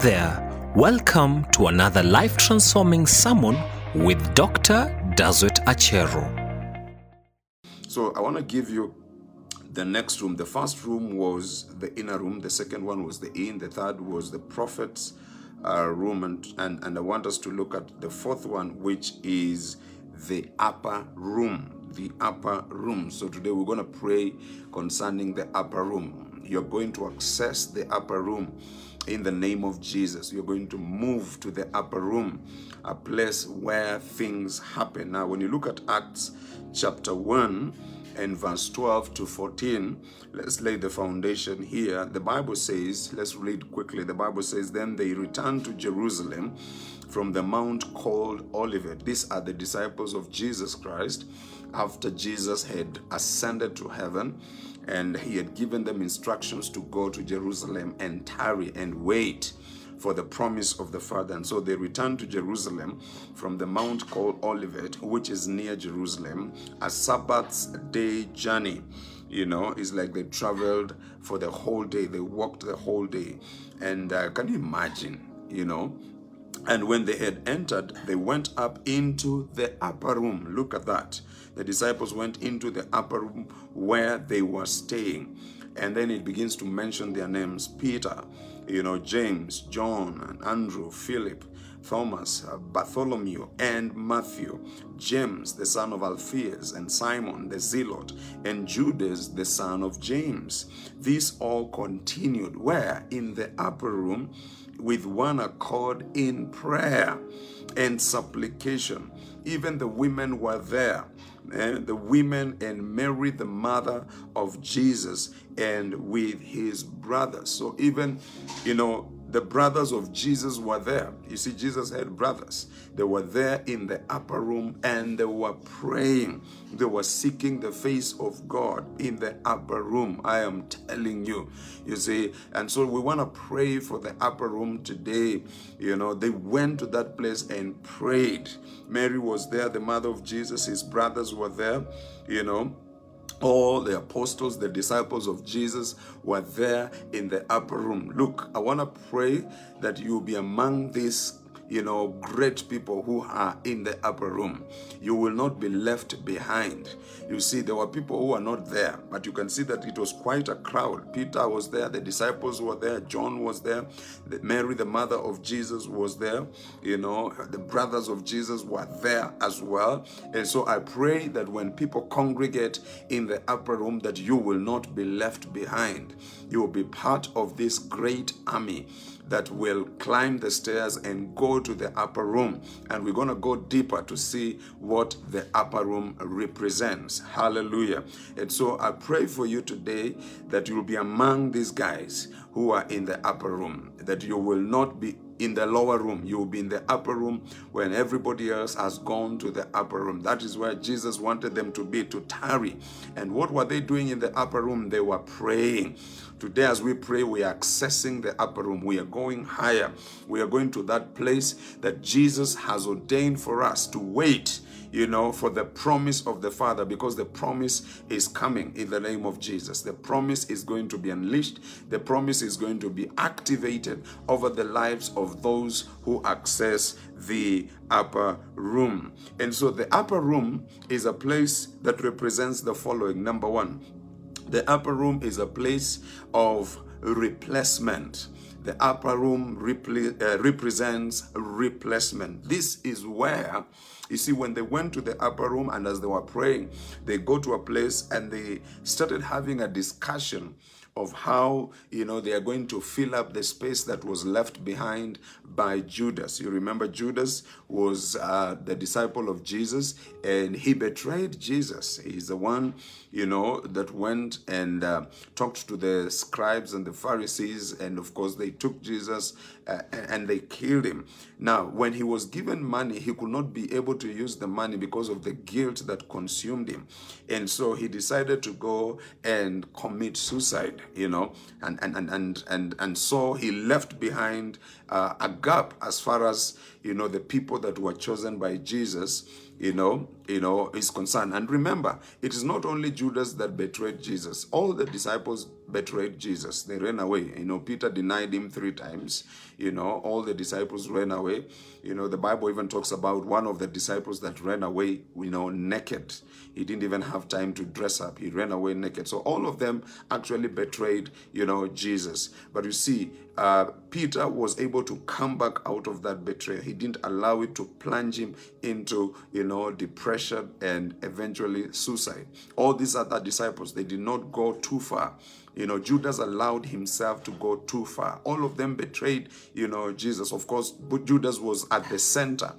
there. Welcome to another life transforming sermon with Dr. Dazwet Achero. So I want to give you the next room. The first room was the inner room. The second one was the inn. The third was the prophet's uh, room. And, and, and I want us to look at the fourth one, which is the upper room. The upper room. So today we're going to pray concerning the upper room. You're going to access the upper room in the name of Jesus. You're going to move to the upper room, a place where things happen. Now, when you look at Acts chapter 1 and verse 12 to 14, let's lay the foundation here. The Bible says, let's read quickly. The Bible says, Then they returned to Jerusalem from the mount called Olivet. These are the disciples of Jesus Christ after Jesus had ascended to heaven and he had given them instructions to go to Jerusalem and tarry and wait for the promise of the Father. And so they returned to Jerusalem from the mount called Olivet, which is near Jerusalem, a Sabbath's day journey. You know, it's like they traveled for the whole day, they walked the whole day. And uh, can you imagine, you know? And when they had entered, they went up into the upper room. Look at that. The disciples went into the upper room where they were staying. And then it begins to mention their names Peter, you know, James, John, and Andrew, Philip, Thomas, uh, Bartholomew, and Matthew, James, the son of Alphaeus, and Simon, the zealot, and Judas, the son of James. These all continued where? In the upper room with one accord in prayer and supplication. Even the women were there. And the women and Mary, the mother of Jesus, and with his brothers. So, even, you know, the brothers of Jesus were there. You see, Jesus had brothers. They were there in the upper room and they were praying. They were seeking the face of God in the upper room. I am telling you. You see, and so we want to pray for the upper room today. You know, they went to that place and prayed. Mary was there, the mother of Jesus, his brothers were there, you know all the apostles, the disciples of Jesus were there in the upper room. Look, I want to pray that you'll be among these you know, great people who are in the upper room. You will not be left behind. You see, there were people who were not there, but you can see that it was quite a crowd. Peter was there, the disciples were there, John was there, Mary, the mother of Jesus, was there. You know, the brothers of Jesus were there as well. And so I pray that when people congregate in the upper room, that you will not be left behind. You will be part of this great army that will climb the stairs and go to the upper room. And we're going to go deeper to see what the upper room represents. Hallelujah. And so I pray for you today that you'll be among these guys who are in the upper room, that you will not be in the lower room. You will be in the upper room when everybody else has gone to the upper room. That is where Jesus wanted them to be, to tarry. And what were they doing in the upper room? They were praying. Today, as we pray, we are accessing the upper room. We are going higher. We are going to that place that Jesus has ordained for us to wait you know, for the promise of the Father, because the promise is coming in the name of Jesus. The promise is going to be unleashed, the promise is going to be activated over the lives of those who access the upper room. And so the upper room is a place that represents the following number one, the upper room is a place of replacement. The upper room uh, represents replacement. This is where, you see, when they went to the upper room and as they were praying, they go to a place and they started having a discussion of how you know they are going to fill up the space that was left behind by Judas. You remember Judas was uh, the disciple of Jesus and he betrayed Jesus. He's the one you know that went and uh, talked to the scribes and the Pharisees, and of course they took Jesus uh, and they killed him. Now, when he was given money, he could not be able to use the money because of the guilt that consumed him, and so he decided to go and commit suicide you know and and and and and, and so he left behind uh, a gap as far as you know the people that were chosen by jesus you know, you know, is concerned. And remember, it is not only Judas that betrayed Jesus. All the disciples betrayed Jesus. They ran away. You know, Peter denied him three times. You know, all the disciples ran away. You know, the Bible even talks about one of the disciples that ran away, you know, naked. He didn't even have time to dress up. He ran away naked. So all of them actually betrayed, you know, Jesus. But you see, uh, Peter was able to come back out of that betrayal. He didn't allow it to plunge him into, you know, depression and eventually suicide. All these other disciples, they did not go too far. You know, Judas allowed himself to go too far. All of them betrayed, you know, Jesus. Of course, but Judas was at the center,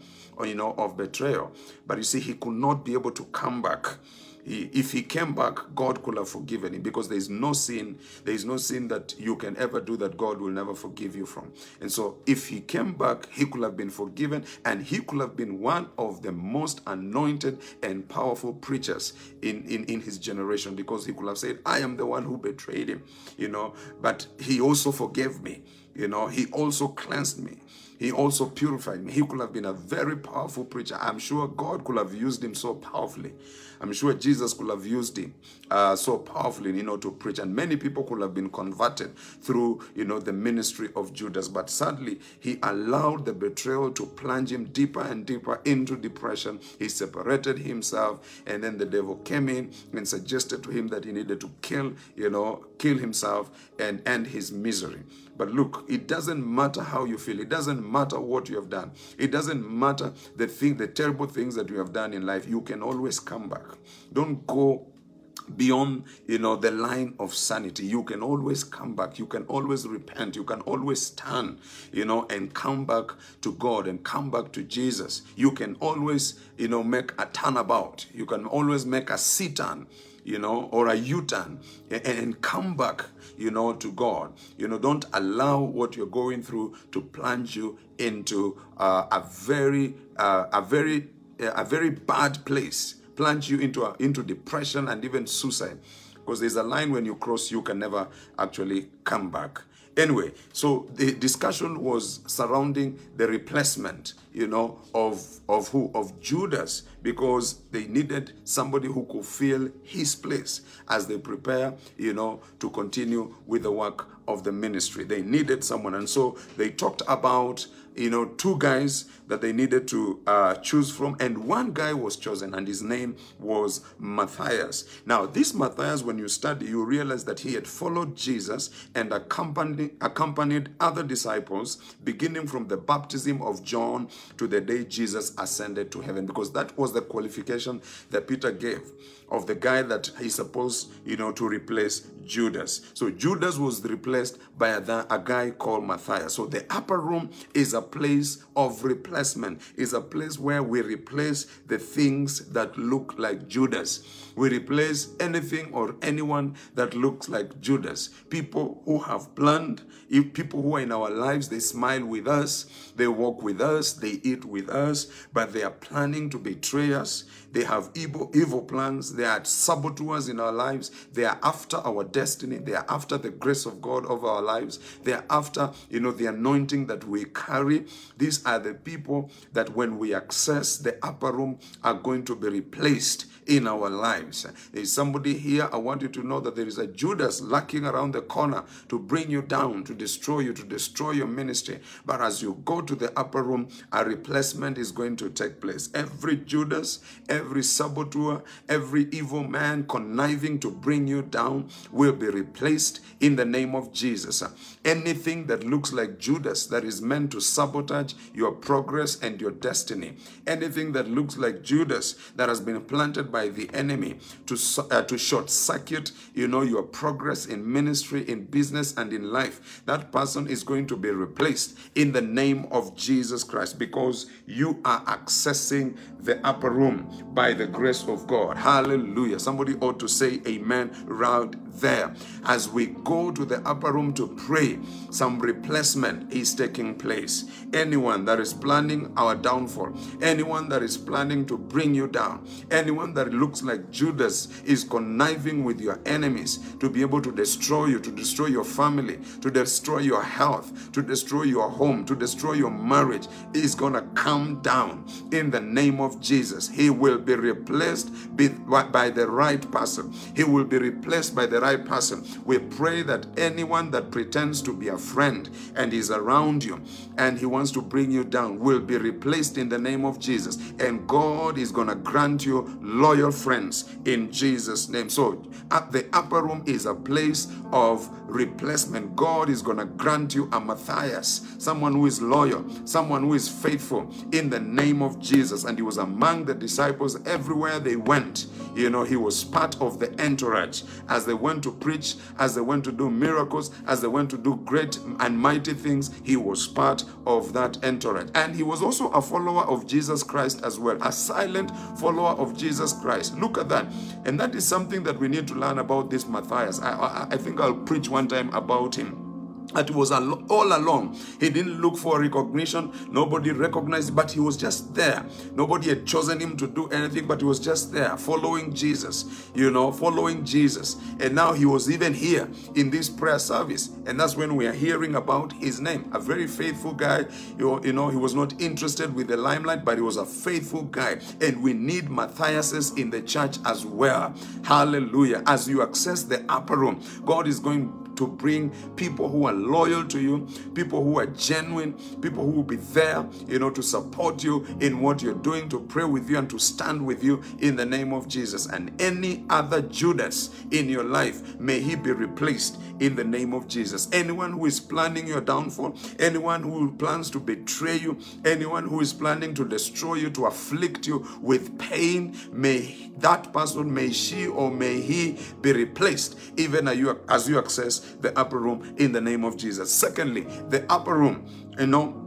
you know, of betrayal. But you see, he could not be able to come back if he came back, God could have forgiven him because there is no sin, there is no sin that you can ever do that God will never forgive you from. And so, if he came back, he could have been forgiven and he could have been one of the most anointed and powerful preachers in, in, in his generation because he could have said, I am the one who betrayed him, you know, but he also forgave me, you know, he also cleansed me. He also purified me. He could have been a very powerful preacher. I'm sure God could have used him so powerfully. I'm sure Jesus could have used him uh, so powerfully, you know, to preach. And many people could have been converted through, you know, the ministry of Judas. But sadly, he allowed the betrayal to plunge him deeper and deeper into depression. He separated himself, and then the devil came in and suggested to him that he needed to kill, you know, kill himself and end his misery. But look, it doesn't matter how you feel. It doesn't matter what you have done. It doesn't matter the thing, the terrible things that you have done in life. You can always come back. Don't go beyond you know the line of sanity. You can always come back. You can always repent. You can always turn you know and come back to god and come back to jesus. You can always you know make a turnabout. You can always make a sit-turn you know or a u-turn and, come back you know to god. You know don't allow what you're going through to plunge you into uh, a very uh, a very a very bad place plunge you into, a, into depression and even suicide. Because there's a line when you cross, you can never actually come back. Anyway, so the discussion was surrounding the replacement, you know, of of who of Judas because they needed somebody who could fill his place as they prepare, you know, to continue with the work of the ministry. They needed someone, and so they talked about you know, two guys that they needed to uh, choose from, and one guy was chosen, and his name was Matthias. Now, this Matthias, when you study, you realize that he had followed Jesus and accompanied, accompanied other disciples, beginning from the baptism of John to the day Jesus ascended to heaven, because that was the qualification that Peter gave of the guy that he's supposed, you know, to replace Judas. So Judas was replaced by a, a guy called Matthias. So the upper room is a place of replacement, is a place where we replace the things that look like Judas. We replace anything or anyone that looks like Judas. People who have planned, if people who are in our lives, they smile with us, they walk with us, they eat with us, but they are planning to betray us. They have evil, evil plans. They are saboteurs in our lives. They are after our destiny. They are after the grace of God over our lives. They are after, you know, the anointing that we carry. These are the people that when we access the upper room are going to be replaced in our lives. There is somebody here, I want you to know that there is a Judas lurking around the corner to bring you down, to destroy you, to destroy your ministry. But as you go to the upper room, a replacement is going to take place. Every Judas, every saboteur, every evil man conniving to bring you down will be replaced in the name of Jesus. Anything that looks like Judas that is meant to sabotage your progress and your destiny, anything that looks like Judas that has been planted by the enemy to, uh, to short circuit, you know, your progress in ministry, in business, and in life, that person is going to be replaced in the name of Jesus Christ because you are accessing the upper room by the grace of God. Hallelujah. Somebody ought to say amen right there. As we go to the upper room to pray, some replacement is taking place. Anyone that is planning our downfall, anyone that is planning to bring you down, anyone that looks like Judas is conniving with your enemies to be able to destroy you, to destroy your family, to destroy your health, to destroy your home, to destroy your marriage, is going to come down in the name of Jesus. He will be replaced by the right person. He will be replaced by the right person. We pray that anyone that pretends to be a friend and is around you and he wants to bring you down will be replaced in the name of Jesus. And God is going to grant you loyal friends in Jesus' name. So, at the upper room is a place of replacement. God is going to grant you a Matthias, someone who is loyal, someone who is faithful in the name of Jesus. And he was among the disciples everywhere they went. You know, he was part of the entourage as they went to preach, as they went to do miracles, as they went to do great and mighty things. He was part of that entourage. And he was also a follower of Jesus Christ as well, a silent follower of Jesus Christ. Look at that. And that is something that we need to learn about this Matthias. I, I, I think I'll preach one time about him that was all along. He didn't look for recognition. Nobody recognized, but he was just there. Nobody had chosen him to do anything, but he was just there, following Jesus, you know, following Jesus. And now he was even here in this prayer service. And that's when we are hearing about his name. A very faithful guy. You, know, he was not interested with the limelight, but he was a faithful guy. And we need Matthiases in the church as well. Hallelujah. As you access the upper room, God is going to bring people who are loyal to you, people who are genuine, people who will be there, you know, to support you in what you're doing, to pray with you and to stand with you in the name of Jesus. And any other Judas in your life, may he be replaced in the name of Jesus. Anyone who is planning your downfall, anyone who plans to betray you, anyone who is planning to destroy you, to afflict you with pain, may that person, may she or may he be replaced even as you, access the upper room in the name of Jesus. Secondly, the upper room, you know,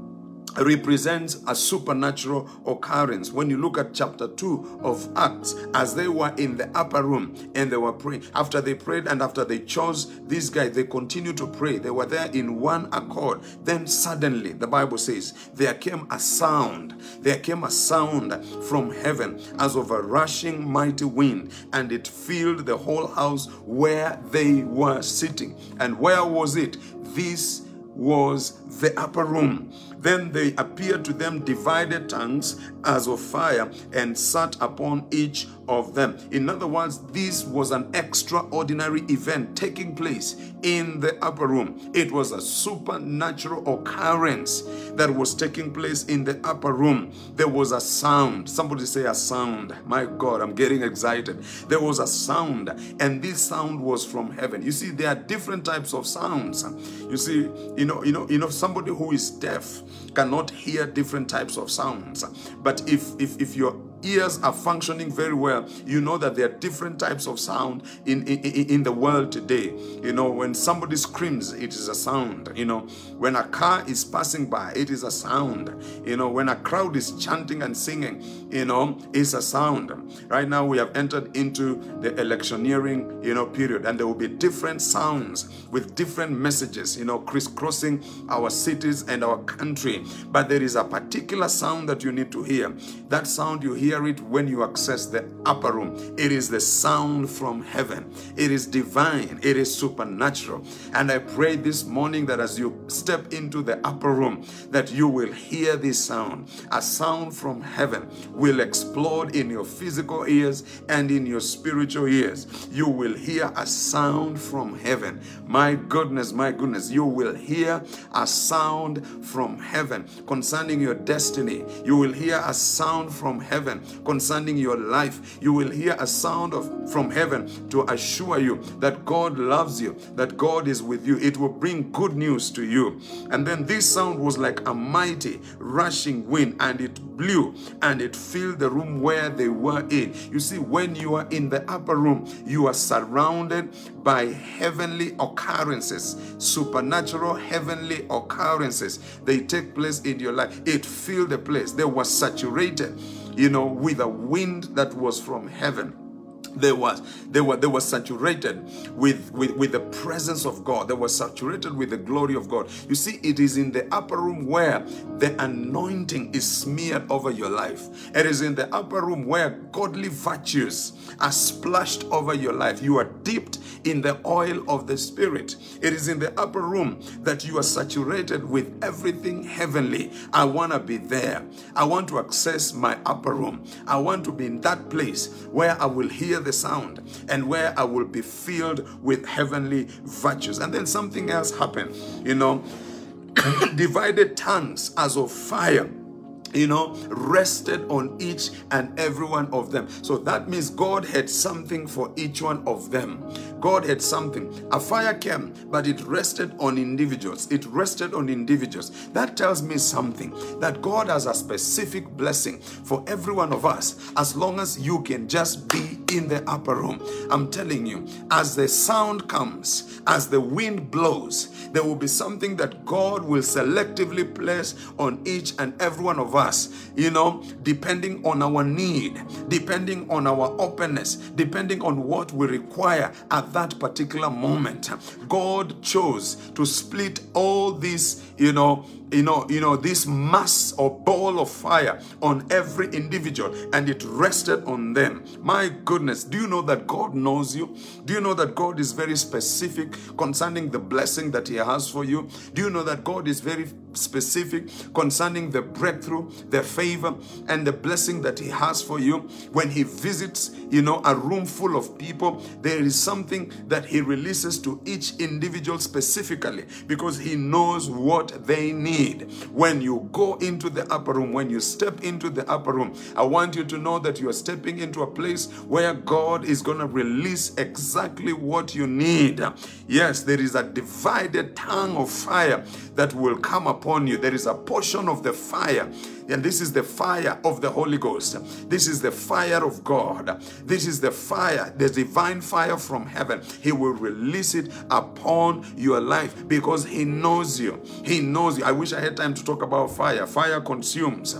represents a supernatural occurrence. When you look at chapter 2 of Acts, as they were in the upper room and they were praying, after they prayed and after they chose this guy, they continued to pray. They were there in one accord. Then suddenly, the Bible says, there came a sound. There came a sound from heaven as of a rushing mighty wind, and it filled the whole house where they were sitting. And where was it? This was the upper room. Then they appeared to them divided tongues as of fire and sat upon each of them. In other words, this was an extraordinary event taking place in the upper room. It was a supernatural occurrence that was taking place in the upper room. There was a sound. Somebody say a sound. My God, I'm getting excited. There was a sound, and this sound was from heaven. You see, there are different types of sounds. You see, you know, you know, you know, somebody who is deaf cannot hear different types of sounds. But if if if you're ears are functioning very well, you know that there are different types of sound in, in, in the world today. You know, when somebody screams, it is a sound. You know, when a car is passing by, it is a sound. You know, when a crowd is chanting and singing, you know, it's a sound. Right now, we have entered into the electioneering, you know, period, and there will be different sounds with different messages, you know, crisscrossing our cities and our country. But there is a particular sound that you need to hear. That sound you hear it when you access the upper room. It is the sound from heaven. It is divine. It is supernatural. And I pray this morning that as you step into the upper room, that you will hear this sound. A sound from heaven will explode in your physical ears and in your spiritual ears. You will hear a sound from heaven. My goodness, my goodness, you will hear a sound from heaven concerning your destiny. You will hear a sound from heaven concerning your life. You will hear a sound of from heaven to assure you that God loves you, that God is with you. It will bring good news to you. And then this sound was like a mighty rushing wind, and it blew and it filled the room where they were in. You see, when you are in the upper room, you are surrounded by heavenly occurrences, supernatural heavenly occurrences. They take place in your life. It filled the place. They were saturated you know, with a wind that was from heaven. They were they were they were saturated with, with with the presence of god. They were saturated with the glory of god. You see it is in the upper room where the anointing is smeared over your life. It is in the upper room where godly virtues are splashed over your life. You are dipped in the oil of the spirit. It is in the upper room that you are saturated with everything heavenly. I want to be there. I want to access my upper room. I want to be in that place where i will hear the sound and where I will be filled with heavenly virtues. And then something else happened, you know, divided tongues as of fire you know, rested on each and every one of them. So that means God had something for each one of them. God had something. A fire came, but it rested on individuals. It rested on individuals. That tells me something that God has a specific blessing for every one of us as long as you can just be in the upper room. I'm telling you, as the sound comes, as the wind blows, there will be something that God will selectively place on each and every one of us, you know, depending on our need, depending on our openness, depending on what we require at that particular moment. God chose to split all these, you know, you know, you know, this mass or ball of fire on every individual and it rested on them. My goodness, do you know that God knows you? Do you know that God is very specific concerning the blessing that He has for you? Do you know that God is very specific concerning the breakthrough, the favor, and the blessing that He has for you? When He visits, you know, a room full of people, there is something that He releases to each individual specifically because He knows what they need. When you go into the upper room, when you step into the upper room, I want you to know that you are stepping into a place where God is going to release exactly what you need. Yes, there is a divided tongue of fire that will come upon you. There is a portion of the fire and this is the fire of the Holy Ghost. This is the fire of God. This is the fire, the divine fire from heaven. He will release it upon your life because He knows you. He knows you. I wish I had time to talk about fire. Fire consumes.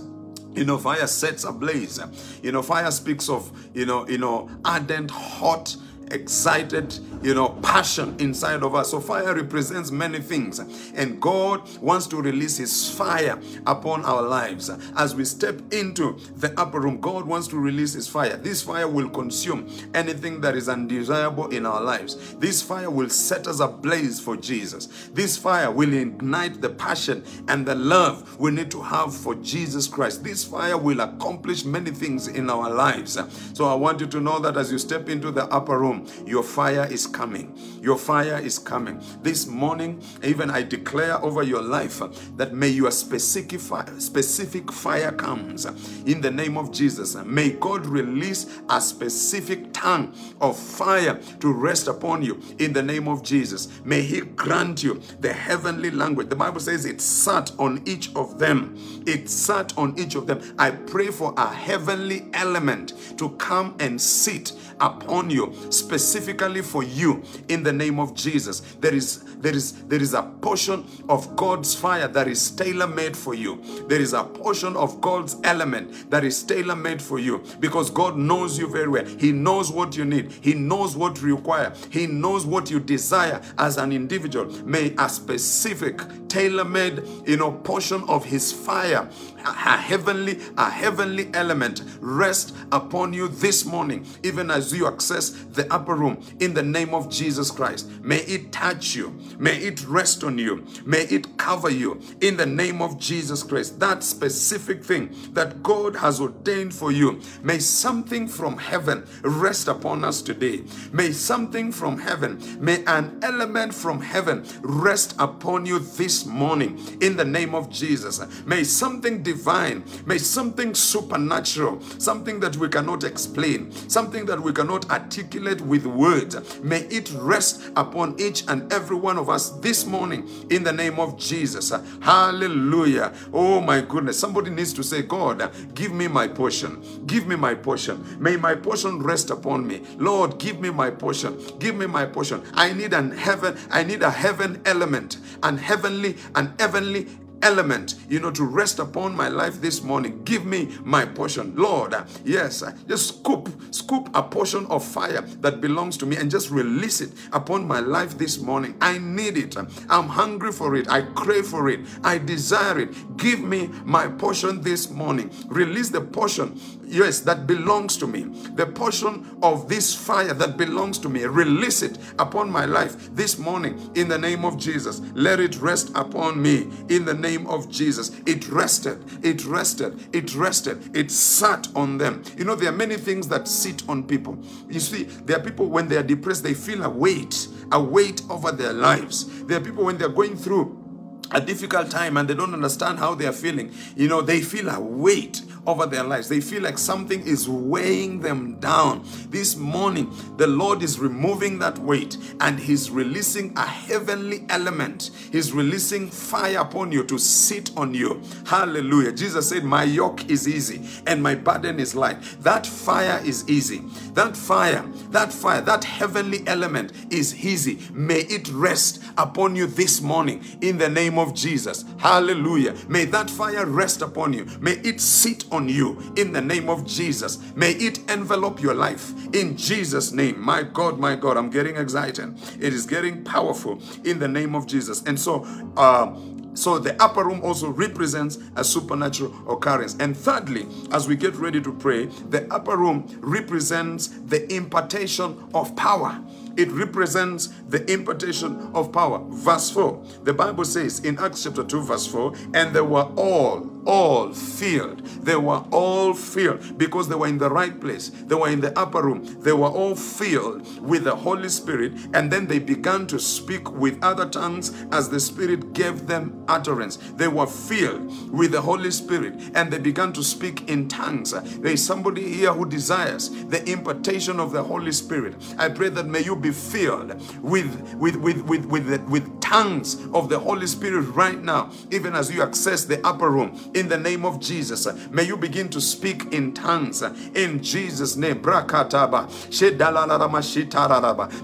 You know, fire sets ablaze. You know, fire speaks of, you know, you know, ardent, hot, excited, you know, passion inside of us. So fire represents many things. And God wants to release his fire upon our lives. As we step into the upper room, God wants to release his fire. This fire will consume anything that is undesirable in our lives. This fire will set us ablaze for Jesus. This fire will ignite the passion and the love we need to have for Jesus Christ. This fire will accomplish many things in our lives. So I want you to know that as you step into the upper room, your fire is coming. Your fire is coming. This morning, even I declare over your life that may your specific fire, specific fire comes in the name of Jesus. May God release a specific tongue of fire to rest upon you in the name of Jesus. May He grant you the heavenly language. The Bible says it sat on each of them. It sat on each of them. I pray for a heavenly element to come and sit upon you specifically for you in the name of Jesus. There is there is there is a portion of God's fire that is tailor-made for you. There is a portion of God's element that is tailor-made for you because God knows you very well. He knows what you need. He knows what you require. He knows what you desire as an individual. May a specific tailor-made, you know, portion of his fire, a heavenly, a heavenly element rest upon you this morning, even as you access the upper room in the name of Jesus Christ. May it touch you. May it rest on you. May it cover you in the name of Jesus Christ. That specific thing that God has ordained for you. May something from heaven rest upon us today. May something from heaven, may an element from heaven rest upon you this morning in the name of Jesus. May something divine, may something supernatural, something that we cannot explain, something that we cannot articulate with words, may it rest upon each and every one of us this morning in the name of Jesus. Hallelujah. Oh my goodness. Somebody needs to say, God, give me my portion. Give me my portion. May my portion rest upon me. Lord, give me my portion. Give me my portion. I need an heaven, I need a heaven element, and heavenly, an heavenly element, you know, to rest upon my life this morning. Give me my portion. Lord, yes, just scoop, scoop a portion of fire that belongs to me and just release it upon my life this morning. I need it. I'm hungry for it. I crave for it. I desire it. Give me my portion this morning. Release the portion, yes, that belongs to me. The portion of this fire that belongs to me. Release it upon my life this morning in the name of Jesus. Let it rest upon me in the name of Jesus. It rested, it rested, it rested, it sat on them. You know, there are many things that sit on people. You see, there are people when they are depressed, they feel a weight, a weight over their lives. There are people when they're going through a difficult time and they don't understand how they are feeling, you know, they feel a weight over their lives. They feel like something is weighing them down. This morning, the Lord is removing that weight and He's releasing a heavenly element. He's releasing fire upon you to sit on you. Hallelujah. Jesus said, My yoke is easy and my burden is light. That fire is easy. That fire, that fire, that heavenly element is easy. May it rest upon you this morning in the name of Jesus. Hallelujah. May that fire rest upon you. May it sit on you in the name of Jesus. May it envelop your life in Jesus' name. My God, my God, I'm getting excited. It is getting powerful in the name of Jesus. And so, uh, so the upper room also represents a supernatural occurrence. And thirdly, as we get ready to pray, the upper room represents the impartation of power. It represents the impartation of power. Verse 4, the Bible says in Acts chapter 2, verse 4, and they were all all filled. They were all filled because they were in the right place. They were in the upper room. They were all filled with the Holy Spirit. And then they began to speak with other tongues as the Spirit gave them utterance. They were filled with the Holy Spirit and they began to speak in tongues. There is somebody here who desires the impartation of the Holy Spirit. I pray that may you be filled with, with, with, with, with, with tongues of the Holy Spirit right now, even as you access the upper room in the name of Jesus. May you begin to speak in tongues in Jesus' name.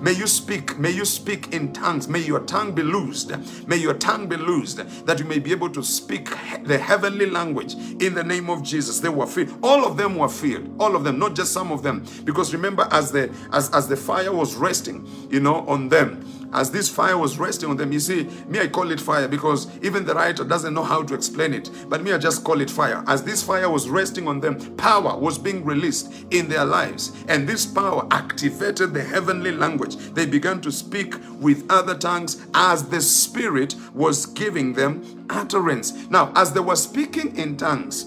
May you speak, may you speak in tongues. May your tongue be loosed. May your tongue be loosed that you may be able to speak the heavenly language in the name of Jesus. They were filled. All of them were filled. All of them, not just some of them. Because remember, as the as, as the fire was resting, you know, on them, as this fire was resting on them. You see, me, I call it fire because even the writer doesn't know how to explain it. But me, I just call it fire. As this fire was resting on them, power was being released in their lives. And this power activated the heavenly language. They began to speak with other tongues as the Spirit was giving them utterance. Now, as they were speaking in tongues,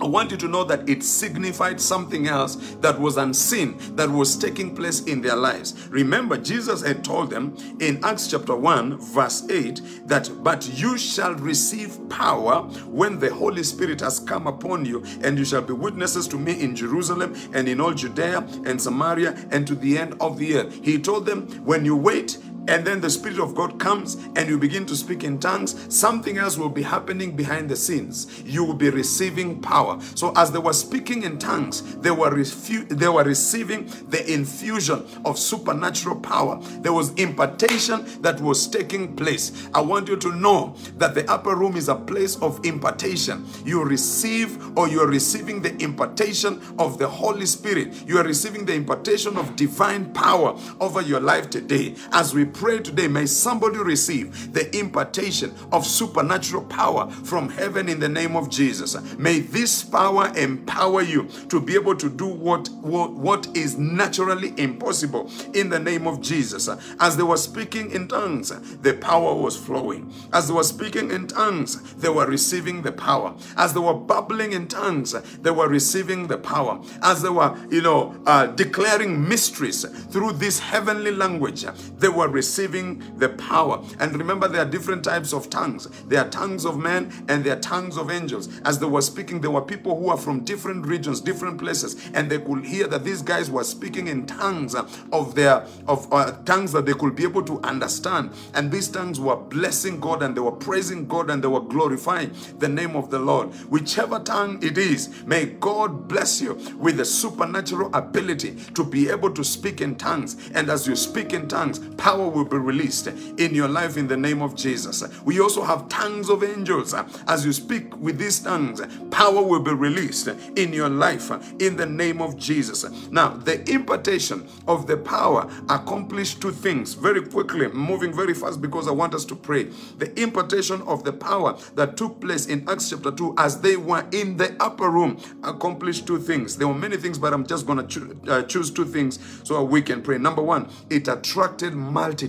I want you to know that it signified something else that was unseen, that was taking place in their lives. Remember, Jesus had told them in Acts chapter 1, verse 8, that, But you shall receive power when the Holy Spirit has come upon you, and you shall be witnesses to me in Jerusalem and in all Judea and Samaria and to the end of the earth. He told them, When you wait, and then the Spirit of God comes and you begin to speak in tongues, something else will be happening behind the scenes. You will be receiving power. So as they were speaking in tongues, they were refu- they were receiving the infusion of supernatural power. There was impartation that was taking place. I want you to know that the upper room is a place of impartation. You receive or you are receiving the impartation of the Holy Spirit. You are receiving the impartation of divine power over your life today. As we pray today, may somebody receive the impartation of supernatural power from heaven in the name of Jesus. May this power empower you to be able to do what, what, what is naturally impossible in the name of Jesus. As they were speaking in tongues, the power was flowing. As they were speaking in tongues, they were receiving the power. As they were bubbling in tongues, they were receiving the power. As they were, you know, uh, declaring mysteries through this heavenly language, they were receiving receiving the power. And remember, there are different types of tongues. There are tongues of men and there are tongues of angels. As they were speaking, there were people who are from different regions, different places, and they could hear that these guys were speaking in tongues of their of uh, tongues that they could be able to understand. And these tongues were blessing God and they were praising God and they were glorifying the name of the Lord. Whichever tongue it is, may God bless you with the supernatural ability to be able to speak in tongues. And as you speak in tongues, power will be released in your life in the name of Jesus. We also have tongues of angels. As you speak with these tongues, power will be released in your life in the name of Jesus. Now, the impartation of the power accomplished two things very quickly, moving very fast because I want us to pray. The impartation of the power that took place in Acts chapter 2 as they were in the upper room accomplished two things. There were many things, but I'm just going to cho- uh, choose two things so we can pray. Number one, it attracted multitudes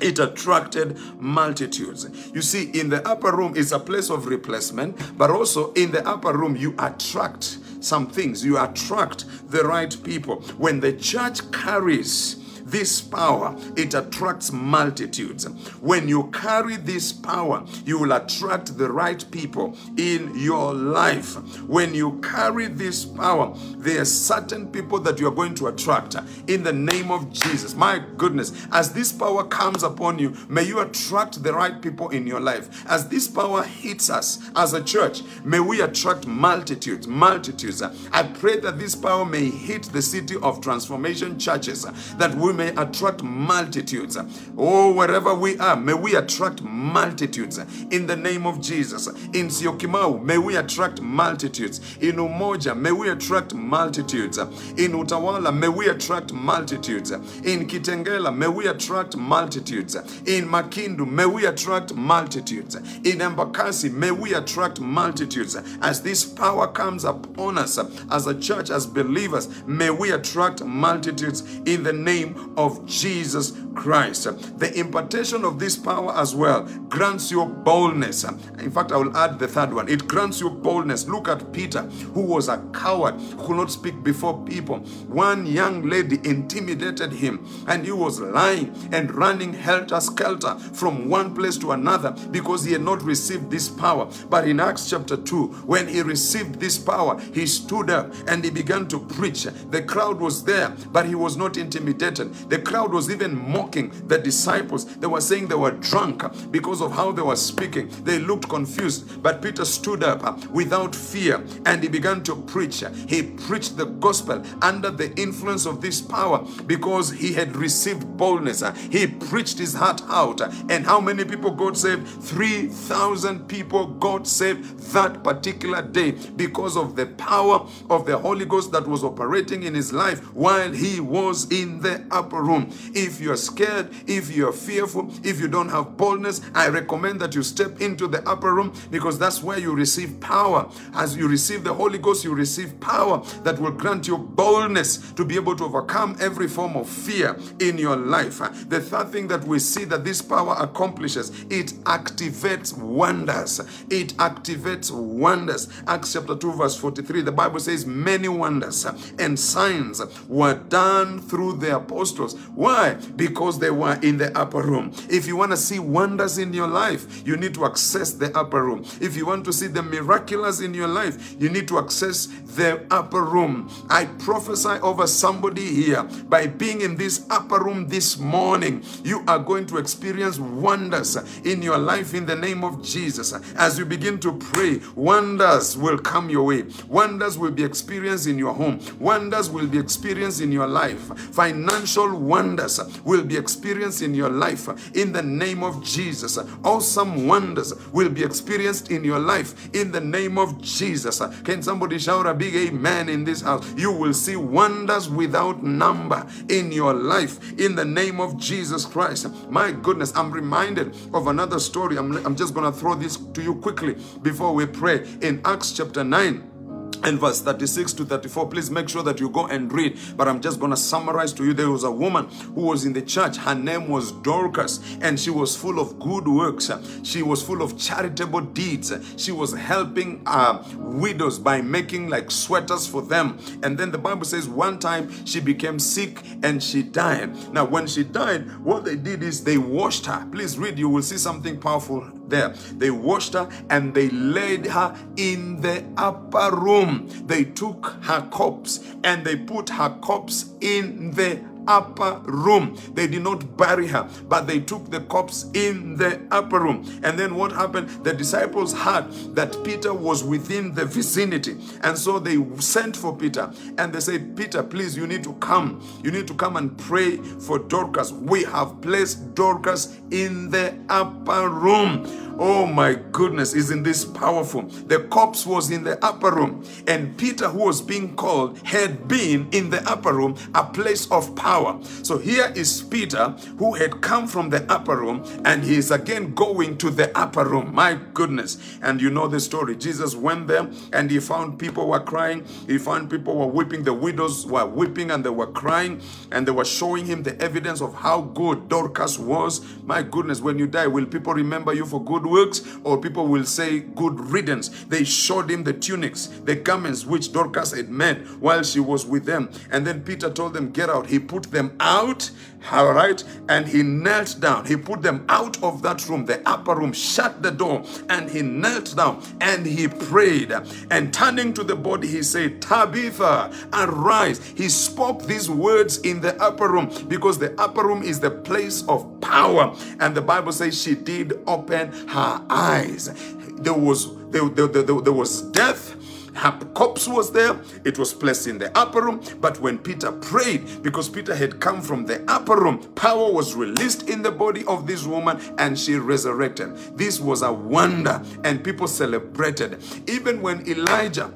it attracted multitudes. You see, in the upper room is a place of replacement, but also in the upper room, you attract some things. You attract the right people. When the church carries this power, it attracts multitudes. When you carry this power, you will attract the right people in your life. When you carry this power, there are certain people that you are going to attract in the name of Jesus. My goodness, as this power comes upon you, may you attract the right people in your life. As this power hits us as a church, may we attract multitudes, multitudes. I pray that this power may hit the city of transformation churches, that we may attract multitudes. Oh, wherever we are, may we attract multitudes in the name of Jesus. In Syokimau, may we attract multitudes. In Umoja, may we attract multitudes. In Utawala, may we attract multitudes. In Kitengela, may we attract multitudes. In Makindu, may we attract multitudes. In Embakasi, may we attract multitudes. As this power comes upon us as a church, as believers, may we attract multitudes in the name of Jesus Christ. The impartation of this power as well grants you boldness. In fact, I will add the third one. It grants you boldness. Look at Peter, who was a coward, who could not speak before people. One young lady intimidated him, and he was lying and running helter skelter from one place to another because he had not received this power. But in Acts chapter 2, when he received this power, he stood up and he began to preach. The crowd was there, but he was not intimidated. The crowd was even mocking the disciples. They were saying they were drunk because of how they were speaking. They looked confused. But Peter stood up uh, without fear and he began to preach. He preached the gospel under the influence of this power because he had received boldness. He preached his heart out. And how many people God saved? 3,000 people God saved that particular day because of the power of the Holy Ghost that was operating in his life while he was in the upper room. If you're scared, if you're fearful, if you don't have boldness, I recommend that you step into the upper room because that's where you receive power. As you receive the Holy Ghost, you receive power that will grant you boldness to be able to overcome every form of fear in your life. The third thing that we see that this power accomplishes, it activates wonders. It activates wonders. Acts chapter 2, verse 43, the Bible says, Many wonders and signs were done through the apostles. Why? Because they were in the upper room. If you want to see wonders in your life, you need to access the upper room. If you want to see the miraculous in your life, you need to access the upper room. I prophesy over somebody here by being in this upper room this morning, you are going to experience wonders in your life in the name of Jesus. As you begin to pray, wonders will come your way. Wonders will be experienced in your home. Wonders will be experienced in your life. Financial wonders will experienced in your life in the name of Jesus. Awesome wonders will be experienced in your life in the name of Jesus. Can somebody shout a big amen in this house? You will see wonders without number in your life in the name of Jesus Christ. My goodness, I'm reminded of another story. I'm, I'm just going to throw this to you quickly before we pray. In Acts chapter 9, and verse 36 to 34 please make sure that you go and read. But i'm just going to summarize to you. There was a woman who was in the church. Her name was dorcas and she was full of good works. She was full of charitable deeds. She was helping uh, widows by making like sweaters for them. And then the bible says one time she became sick and she died. Now when she died what they did is they washed her. Please read. You will see something powerful there. They washed her and they laid her in the upper room. They took her corpse and they put her corpse in the upper room. They did not bury her, but they took the corpse in the upper room. And then what happened? The disciples heard that Peter was within the vicinity. And so they sent for Peter and they said, Peter, please, you need to come. You need to come and pray for Dorcas. We have placed Dorcas in the upper room. Oh my goodness, isn't this powerful? The corpse was in the upper room, and Peter, who was being called, had been in the upper room, a place of power. So here is Peter, who had come from the upper room, and he is again going to the upper room. My goodness. And you know the story. Jesus went there and he found people were crying, he found people were weeping, the widows were weeping and they were crying, and they were showing him the evidence of how good Dorcas was. My goodness, when you die, will people remember you for good works or people will say good riddance? They showed him the tunics, the garments which Dorcas had made while she was with them. And then Peter told them, Get out. He put them out all right. And he knelt down. He put them out of that room, the upper room, shut the door, and he knelt down and he prayed. And turning to the body, he said, Tabitha, arise. He spoke these words in the upper room because the upper room is the place of power. And the Bible says she did open her eyes. There was there, there, there, there was death her corpse was there. It was placed in the upper room. But when Peter prayed, because Peter had come from the upper room, power was released in the body of this woman and she resurrected. This was a wonder and people celebrated. Even when Elijah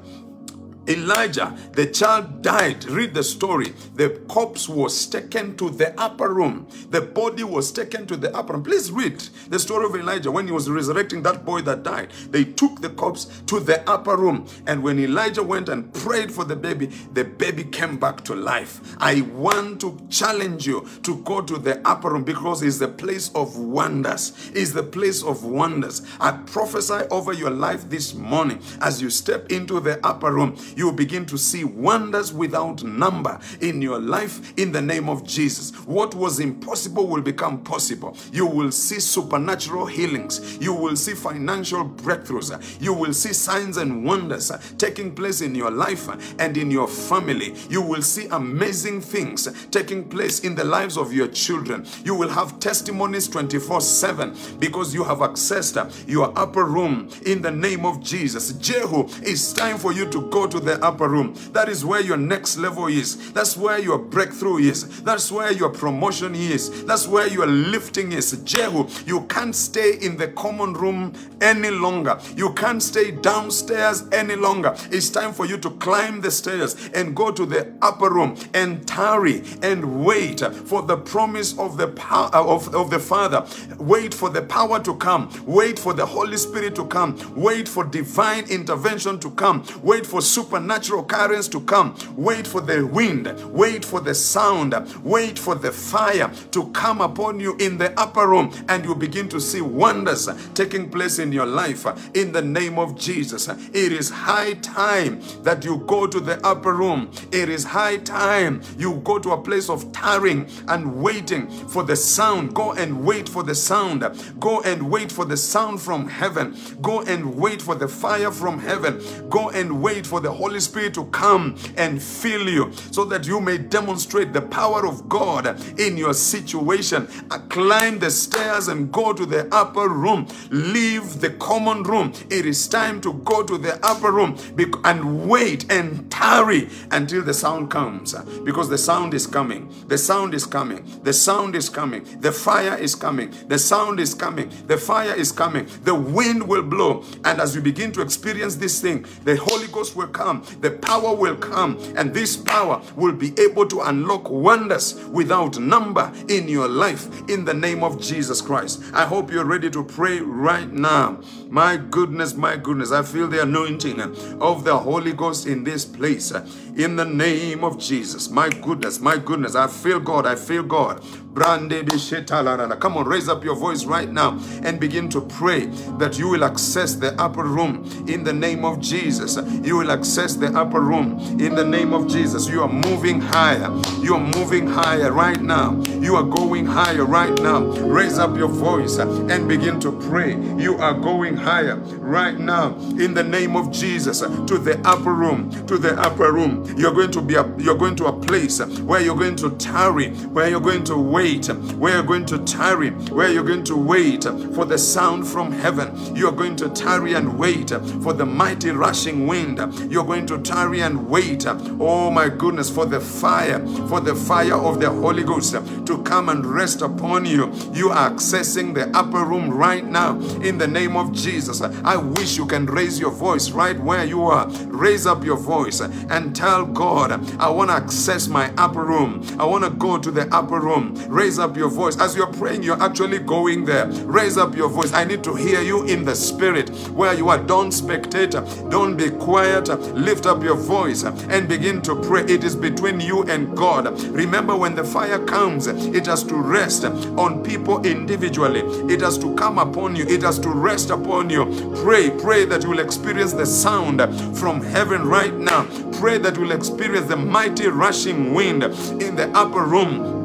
Elijah, the child died. Read the story. The corpse was taken to the upper room. The body was taken to the upper room. Please read the story of Elijah when he was resurrecting that boy that died. They took the corpse to the upper room. And when Elijah went and prayed for the baby, the baby came back to life. I want to challenge you to go to the upper room because it's the place of wonders. It's the place of wonders. I prophesy over your life this morning as you step into the upper room begin to see wonders without number in your life in the name of Jesus. What was impossible will become possible. You will see supernatural healings. You will see financial breakthroughs. You will see signs and wonders taking place in your life and in your family. You will see amazing things taking place in the lives of your children. You will have testimonies 24 7 because you have accessed your upper room in the name of Jesus. Jehu, it's time for you to go to the upper room. That is where your next level is. That's where your breakthrough is. That's where your promotion is. That's where your lifting is. Jehu, you can't stay in the common room any longer. You can't stay downstairs any longer. It's time for you to climb the stairs and go to the upper room and tarry and wait for the promise of the power uh, of, of the Father. Wait for the power to come. Wait for the Holy Spirit to come. Wait for divine intervention to come. Wait for super supernatural currents to come. Wait for the wind, wait for the sound, wait for the fire to come upon you in the upper room, and you begin to see wonders taking place in your life in the name of Jesus. It is high time that you go to the upper room. It is high time you go to a place of tarrying and waiting for the sound. Go and wait for the sound. Go and wait for the sound from heaven. Go and wait for the fire from heaven. Go and wait for the Holy Spirit to come and fill you so that you may demonstrate the power of God in your situation. Climb the stairs and go to the upper room. Leave the common room. It is time to go to the upper room and wait and tarry until the sound comes because the sound is coming. The sound is coming. The sound is coming. The fire is coming. The sound is coming. The fire is coming. The wind will blow. And as you begin to experience this thing, the Holy Ghost will come come, the power will come, and this power will be able to unlock wonders without number in your life in the name of Jesus Christ. I hope you're ready to pray right now. My goodness, my goodness, I feel the anointing of the Holy Ghost in this place in the name of Jesus. My goodness, my goodness, I feel God, I feel God. Come on, raise up your voice right now and begin to pray that you will access the upper room in the name of Jesus. You will access the upper room in the name of Jesus. You are moving higher. You are moving higher right now. You are going higher right now. Raise up your voice and begin to pray. You are going higher right now in the name of Jesus to the upper room, to the upper room. You're going to be a, you're going to a place where you're going to tarry, where you're going to wait, where you're going to tarry, where you're going to wait for the sound from heaven. You're going to tarry and wait for the mighty rushing wind. You're going to tarry and wait. Oh my goodness, for the fire, for the fire of the Holy Ghost to come and rest upon you. You are accessing the upper room right now in the name of Jesus. I wish you can raise your voice right where you are. Raise up your voice and tell God, I want to access my upper room. I want to go to the upper room. Raise up your voice. As you're praying, you're actually going there. Raise up your voice. I need to hear you in the spirit where you are. Don't spectate. Don't be quiet. Lift up your voice and begin to pray. It is between you and God. Remember, when the fire comes, it has to rest on people individually. It has to come upon you. It has to rest upon you. Pray, pray that you will experience the sound from heaven right now. Pray that you will experience the mighty rushing wind in the upper room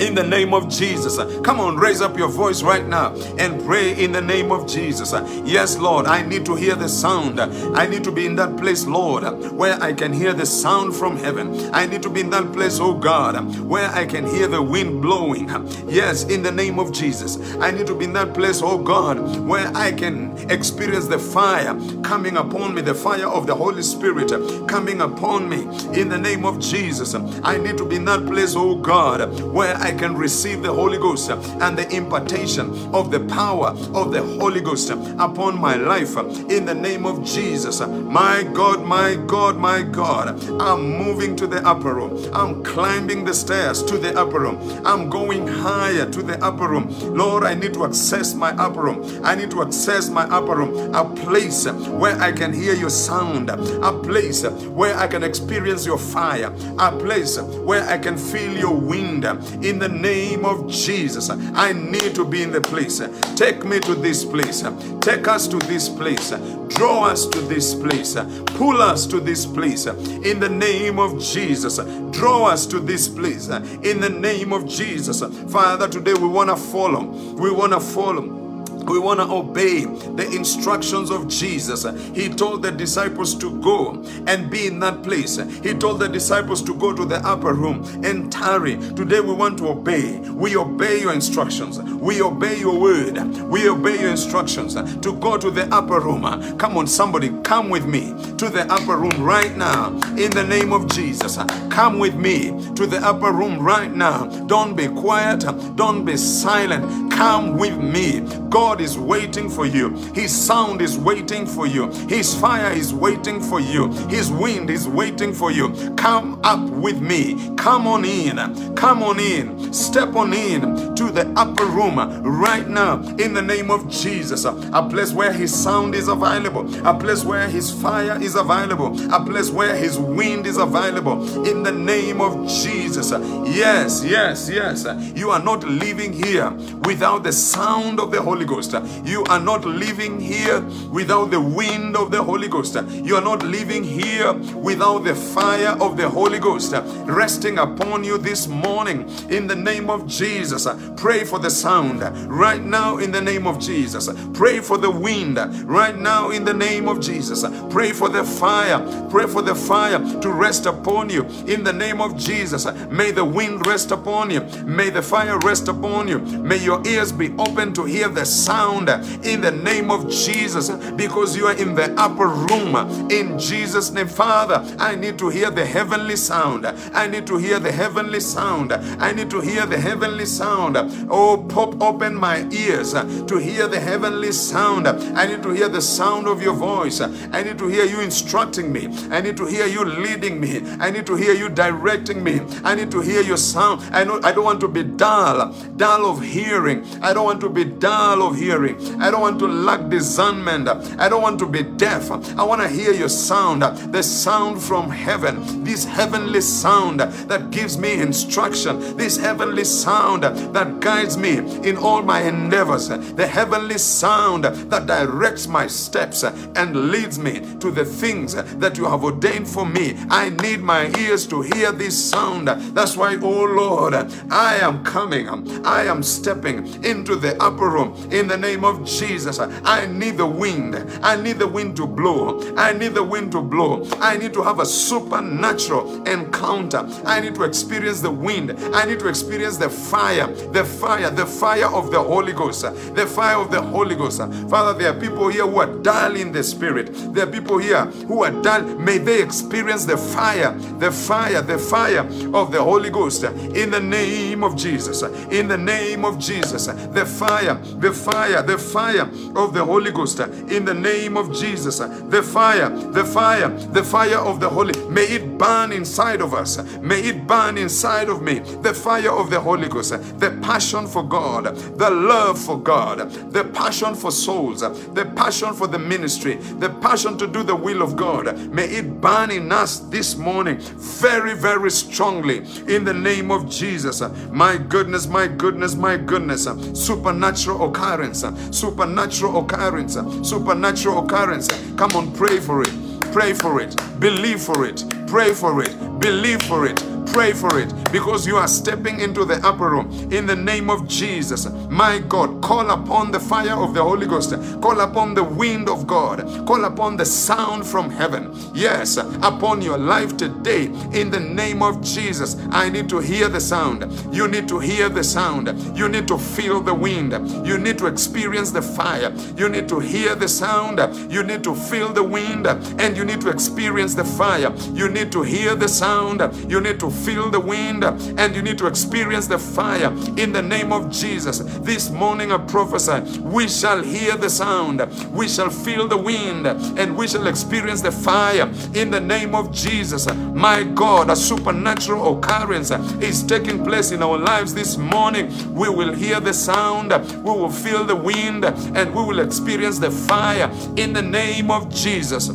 in the name of Jesus. Come on, raise up your voice right now and pray in the name of Jesus. Yes, Lord, I need to hear the sound. I need to be in that place, Lord, where I can hear the sound from heaven. I need to be in that place, oh God, where I can hear the wind blowing. Yes, in the name of Jesus. I need to be in that place, oh God, where I can experience the fire coming upon me, the fire of the Holy Spirit coming upon me in the name of Jesus. I need to be in that place, oh God, where I I can receive the Holy Ghost and the impartation of the power of the Holy Ghost upon my life in the name of Jesus. My God, my God, my God, I'm moving to the upper room. I'm climbing the stairs to the upper room. I'm going higher to the upper room. Lord, I need to access my upper room. I need to access my upper room, a place where I can hear your sound, a place where I can experience your fire, a place where I can feel your wind in the name of Jesus. I need to be in the place. Take me to this place. Take us to this place. Draw us to this place. Pull us to this place. In the name of Jesus. Draw us to this place. In the name of Jesus. Father, today we want to follow. We want to follow we want to obey the instructions of Jesus. He told the disciples to go and be in that place. He told the disciples to go to the upper room and tarry. Today we want to obey. We obey your instructions. We obey your word. We obey your instructions to go to the upper room. Come on, somebody, come with me to the upper room right now in the name of Jesus. Come with me to the upper room right now. Don't be quiet. Don't be silent. Come with me. God is waiting for you. His sound is waiting for you. His fire is waiting for you. His wind is waiting for you. Come up with me. Come on in. Come on in. Step on in to the upper room right now in the name of Jesus. A place where His sound is available. A place where His fire is available. A place where His wind is available in the name of Jesus. Yes, yes, yes. You are not living here without the sound of the Holy Ghost. You are not living here without the wind of the Holy Ghost. You are not living here without the fire of the Holy Ghost resting upon you this morning in the name of Jesus. Pray for the sound right now in the name of Jesus. Pray for the wind right now in the name of Jesus. Pray for the fire. Pray for the fire to rest upon you in the name of Jesus. May the wind rest upon you. May the fire rest upon you. May your ears be open to hear the sound in the name of Jesus because you are in the upper room. In Jesus' name, Father, I need to hear the heavenly sound. I need to hear the heavenly sound. I need to hear the heavenly sound. Oh, pop open my ears to hear the heavenly sound. I need to hear the sound of your voice. I need to hear you instructing me. I need to hear you leading me. I need to hear you directing me. I need to hear your sound. I know I don't want to be dull, dull of hearing. I don't want to be dull of hearing. I don't want to lack discernment. I don't want to be deaf. I want to hear your sound, the sound from heaven, this heavenly sound that gives me instruction, this heavenly sound that guides me in all my endeavors, the heavenly sound that directs my steps and leads me to the things that you have ordained for me. I need my ears to hear this sound. That's why, oh Lord, I am coming, I am stepping into the upper room in the name of Jesus. I need the wind. I need the wind to blow. I need the wind to blow. I need to have a supernatural encounter. I need to experience the wind. I need to experience the fire, the fire, the fire of the Holy Ghost, the fire of the Holy Ghost. Father, there are people here who are dull in the spirit. There are people here who are dull. May they experience the fire, the fire, the fire of the Holy Ghost in the name of Jesus. In the name of Jesus. The fire, the fire, the fire of the Holy Ghost in the name of Jesus. The fire, the fire, the fire of the Holy. May it burn inside of us. May it burn inside of me. The fire of the Holy Ghost. The passion for God. The love for God. The passion for souls. The passion for the ministry. The passion to do the will of God. May it burn in us this morning very, very strongly in the name of Jesus. My goodness, my goodness, my goodness. Supernatural occurrence. Supernatural occurrence. Supernatural occurrence. Come on, pray for it. Pray for it. Believe for it. Pray for it. Believe for it. Pray for it because you are stepping into the upper room in the name of Jesus. My God, call upon the fire of the Holy Ghost, call upon the wind of God, call upon the sound from heaven. Yes, upon your life today in the name of Jesus. I need to hear the sound. You need to hear the sound. You need to feel the wind. You need to experience the fire. You need to hear the sound. You need to feel the wind and you need to experience the fire. You need to hear the sound. You need to feel the wind and you need to experience the fire in the name of Jesus. This morning I prophesy, we shall hear the sound, we shall feel the wind, and we shall experience the fire in the name of Jesus. My God, a supernatural occurrence is taking place in our lives this morning. We will hear the sound, we will feel the wind, and we will experience the fire in the name of Jesus.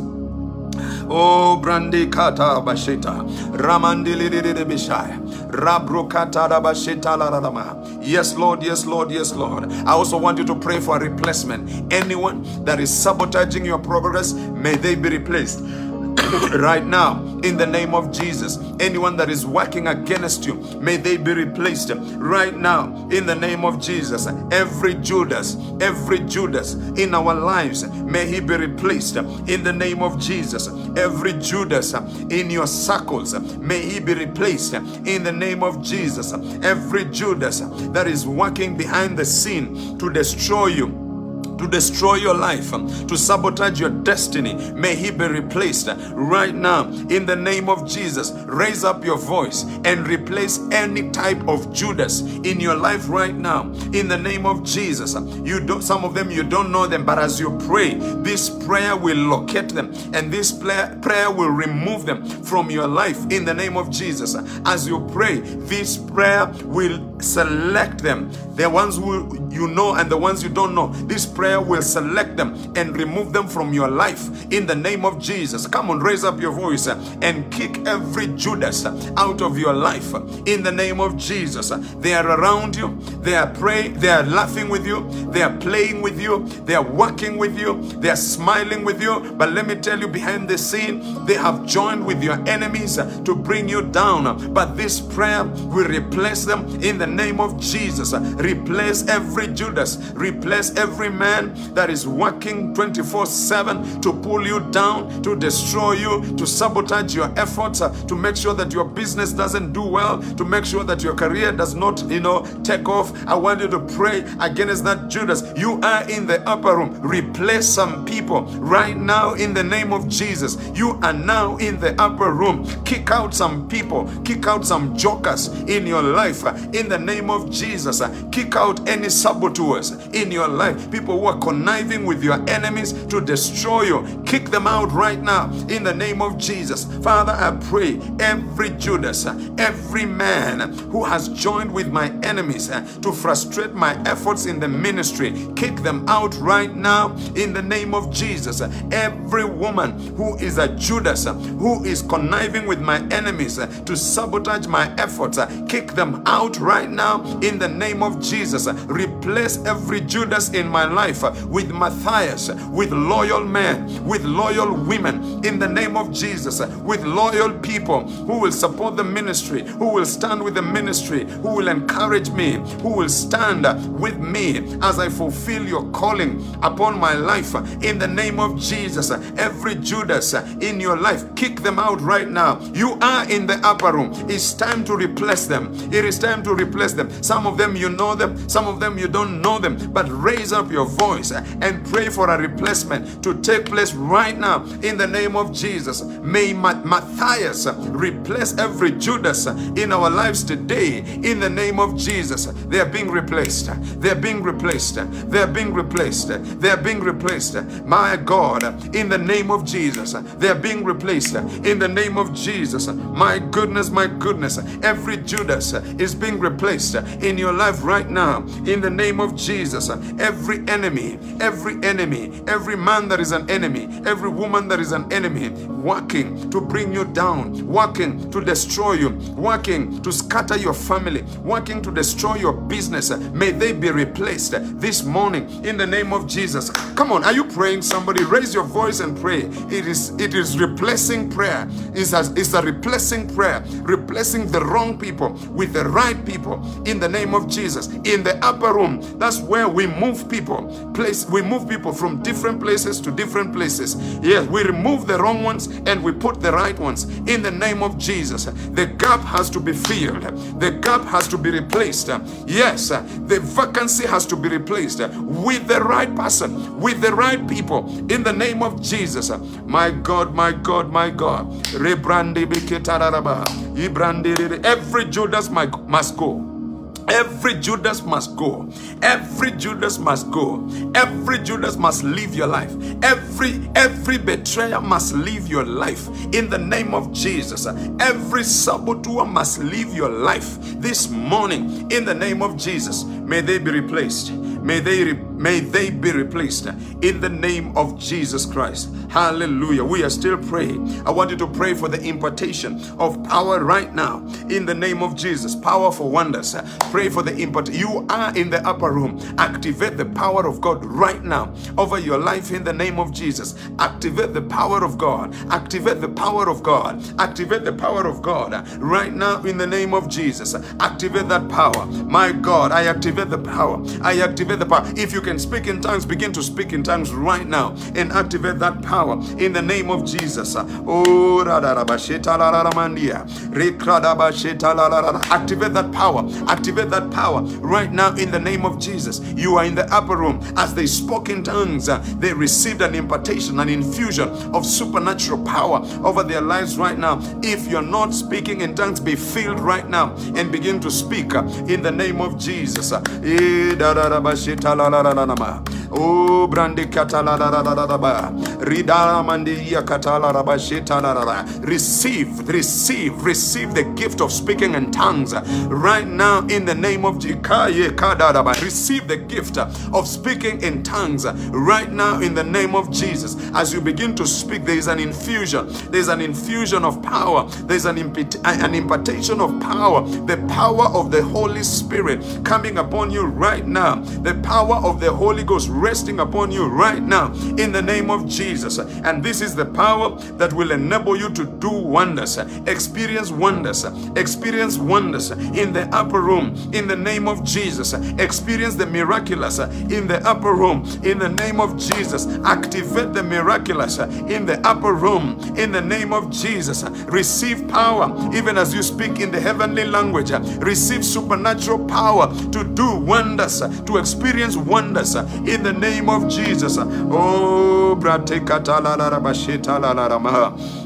Oh, brandi kata bashita, ramandili bishaya, rabrukata bashita la Yes, Lord, yes, Lord, yes, Lord. I also want you to pray for a replacement. Anyone that is sabotaging your progress, may they be replaced. Right now in the name of Jesus. Anyone that is working against you, may they be replaced right now in the name of Jesus. Every Judas, every Judas in our lives, may he be replaced in the name of Jesus. Every Judas in your circles, may he be replaced in the name of Jesus. Every Judas that is working behind the scene to destroy you to destroy your life, um, to sabotage your destiny, may he be replaced uh, right now in the name of Jesus. Raise up your voice and replace any type of Judas in your life right now in the name of Jesus. Uh, you don't some of them you don't know them, but as you pray, this prayer will locate them and this prayer, will remove them from your life in the name of Jesus. Uh, as you pray, this prayer will select them, the ones who you know and the ones you don't know. This prayer will select them and remove them from your life in the name of Jesus. Come on, raise up your voice and kick every Judas out of your life in the name of Jesus. They are around you, they are praying, they are laughing with you, they are playing with you, they are working with you, they are smiling with you. But let me tell you, behind the scene, they have joined with your enemies to bring you down. But this prayer will replace them in the name of Jesus. Replace every Judas, replace every man that is working 24 7 to pull you down, to destroy you, to sabotage your efforts, uh, to make sure that your business doesn't do well, to make sure that your career does not, you know, take off. I want you to pray against that Judas. You are in the upper room. Replace some people right now in the name of Jesus. You are now in the upper room. Kick out some people, kick out some jokers in your life uh, in the name of Jesus. Uh, Kick out any saboteurs in your life, people are conniving with your enemies to destroy you. Kick them out right now in the name of Jesus. Father, I pray every Judas, every man who has joined with my enemies eh, to frustrate my efforts in the ministry, kick them out right now in the name of Jesus. Every woman who is a Judas, who is conniving with my enemies eh, to sabotage my efforts, eh, kick them out right now in the name of Jesus. Replace every Judas in my life with Matthias, with loyal men, with loyal women, in the name of Jesus, with loyal people who will support the ministry, who will stand with the ministry, who will encourage me, who will stand with me as I fulfill your calling upon my life. In the name of Jesus, every Judas in your life, kick them out right now. You are in the upper room. It's time to replace them. It is time to replace them. Some of them you know them, some of them you don't know them, but raise up your voice and pray for a replacement to take place right now in the name of Jesus. May Matthias replace every Judas in our lives today in the name of Jesus. They are being replaced. They are being replaced. They are being replaced. They are being replaced. My God, in the name of Jesus, they are being replaced in the name of Jesus. My goodness, my goodness, every Judas is being replaced in your life right now in the name of Jesus. Every enemy, every enemy, every man that is an enemy, every woman that is an enemy, working to bring you down, working to destroy you, working to scatter your family, working to destroy your business, may they be replaced this morning in the name of Jesus. Come on, are you praying? Somebody raise your voice and pray. It is it is replacing prayer. It's a, it's a replacing prayer, replacing the wrong people with the right people in the name of Jesus. In the upper room, that's where we move people. Place we move people from different places to different places. Yes, we remove the wrong ones and we put the right ones in the name of Jesus. The gap has to be filled. The gap has to be replaced. Yes, the vacancy has to be replaced with the right person, with the right people in the name of Jesus. My God, my God, my God. Every Judas must go. Every Judas must go. Every Judas must go. Every Judas must leave your life. Every every betrayer must leave your life in the name of Jesus. Every saboteur must leave your life this morning in the name of Jesus. May they be replaced. May they re- may they be replaced in the name of Jesus Christ. Hallelujah. We are still praying. I want you to pray for the impartation of power right now in the name of Jesus. Power for wonders. Pray for the impart. You are in the upper room. Activate the power of God right now over your life in the name of Jesus. Activate the power of God. Activate the power of God. Activate the power of God right now in the name of Jesus. Activate that power. My God, I activate the power. I activate the power. If you can speak in tongues, begin to speak in tongues right now and activate that power in the name of Jesus. Oh, activate that power. Activate that power right now in the name of Jesus. You are in the upper room. As they spoke in tongues, uh, they received an impartation, an infusion of supernatural power over their lives right now. If you're not speaking in tongues, be filled right now and begin to speak uh, in the name of Jesus. Eh, oh, brandi Receive, receive, receive the gift of speaking in tongues right now in the name of Jesus. Receive the gift of speaking in tongues right now in the name of Jesus. As you begin to speak, there is an infusion. There's an infusion of power. There's an, an impartation of power. The power of the Holy Spirit coming upon you right now. The power of the Holy Ghost resting upon you right now in the name of Jesus. And this is the power that will enable you to do wonders, experience wonders, experience wonders in the upper room in the name of Jesus. Experience the miraculous in the upper room in the name of Jesus. Activate the miraculous in the upper room in the name of Jesus. Receive power even as you speak in the heavenly language. Receive supernatural power to do wonders, to experience wonders in the name of Jesus. Oh.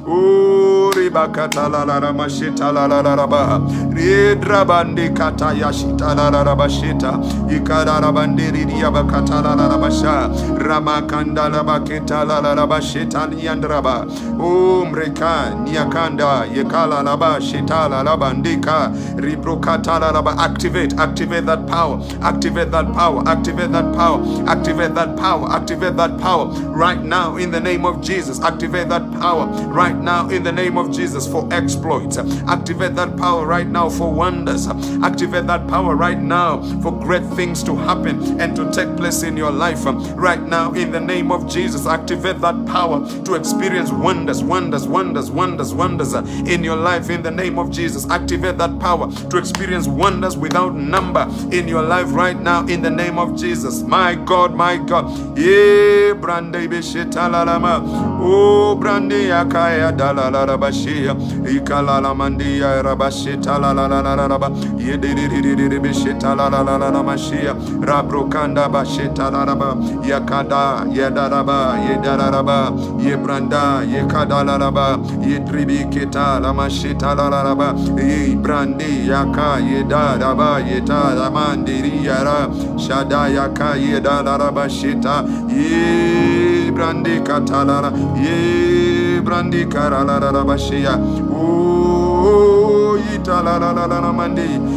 Oh, ribakata la la rama shita la la raba. Riedrabandi kata yashita la la bashita. Ikara rabandiri diabakata la la basha. Ramakanda la baketa la la bashita niandraba. Oh, mreka niakanda yekala la bashita la la bandika. Ribrokata la la Activate, activate that power. Activate that power. Activate that power. Activate that power. Activate that power right now in in the name of Jesus. Activate that power right now in the name of Jesus for exploits. Activate that power right now for wonders. Activate that power right now for great things to happen and to take place in your life. Right now in the name of Jesus. Activate that power to experience wonders, wonders, wonders, wonders, wonders in your life in the name of Jesus. Activate that power to experience wonders without number in your life right now in the name of Jesus. My God, my God. Yeah, brande bishitalalama. Oh, brande yakaya dalalara bashia. Ikalala mandia rabashita la la la la la ba. Yedididididi bishita la la la la la mashia. Rabrokanda bashita la la ba. Yakada yedaraba yedaraba. Yebranda yekada la ba. Yedribi kita la mashita la la la ba. Yebrandi yaka yedaraba yeta mandiri yara. Shada yaka yedaraba shita. Yebrandi katalara. Yebrandi karala bashia. Oh, ita la la la la la mandi.